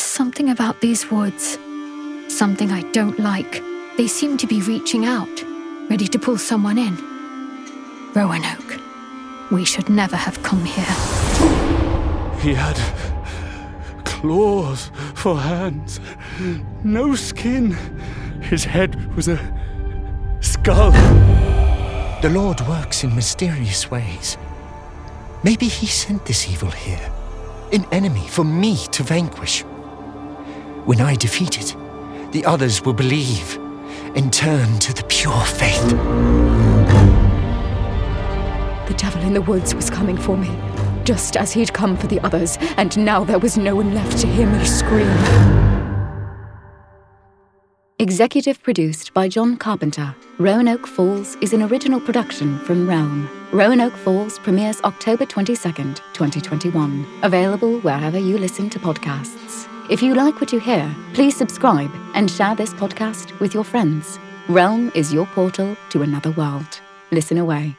something about these woods. Something I don't like. They seem to be reaching out, ready to pull someone in. Roanoke. We should never have come here. He had claws for hands, no skin. His head was a skull. The Lord works in mysterious ways. Maybe he sent this evil here, an enemy for me to vanquish. When I defeat it, the others will believe and turn to the pure faith. The devil in the woods was coming for me, just as he'd come for the others, and now there was no one left to hear me scream. Executive produced by John Carpenter, Roanoke Falls is an original production from Realm. Roanoke Falls premieres October 22nd, 2021. Available wherever you listen to podcasts. If you like what you hear, please subscribe and share this podcast with your friends. Realm is your portal to another world. Listen away.